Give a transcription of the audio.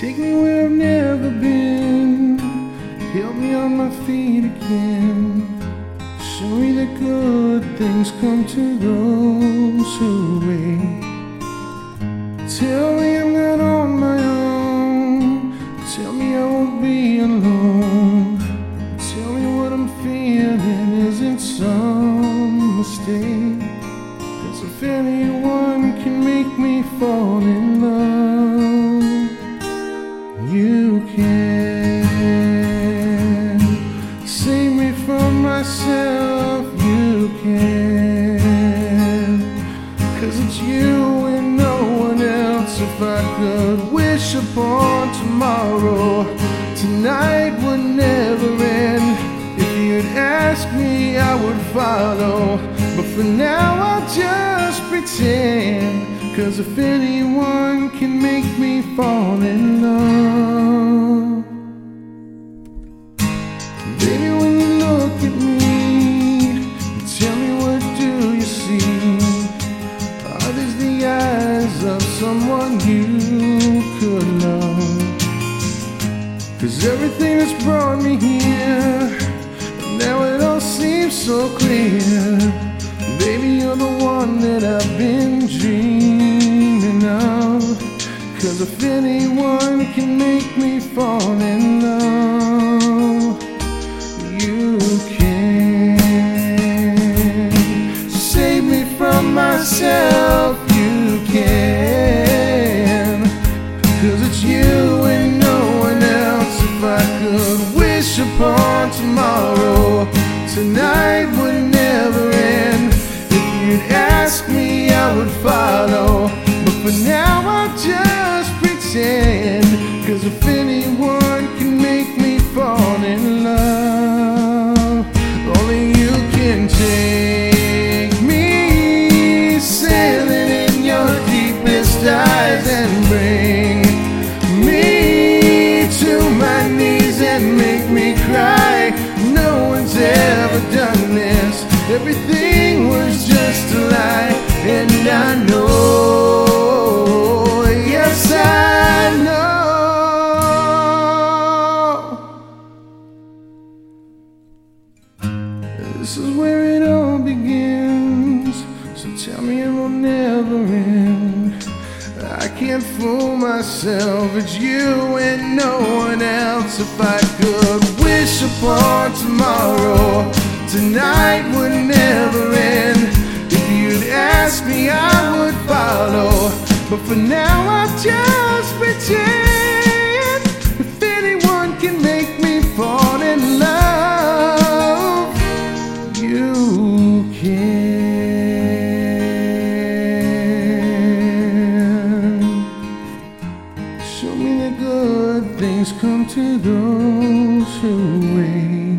Take me where I've never been. Help me on my feet again. Show me that good things come to those who wait. Tell me I'm not on my own. Tell me I won't be alone. Tell me what I'm feeling isn't some mistake. Cause if anyone can make me fall in it's you and no one else. If I could wish upon tomorrow, tonight would never end. If you'd ask me, I would follow. But for now, I'll just pretend. Cause if anyone can make me fall in love, baby, when you look at me, tell me what do you see? Eyes of someone you could love? Cause everything that's brought me here, now it all seems so clear. Baby, you're the one that I've been dreaming of. Cause if anyone can make me fall in love, you can. Save me from myself, upon tomorrow, tonight would never end. If you'd ask me, I would follow. But for now, I'll just pretend. Cause if anyone can make was just a lie, and I know, yes, I know. This is where it all begins. So tell me it will never end. I can't fool myself. It's you and no one else. If I could wish upon tomorrow, tonight would never end. But for now, I'll just pretend. If anyone can make me fall in love, you can. Show me that good things come to those who wait.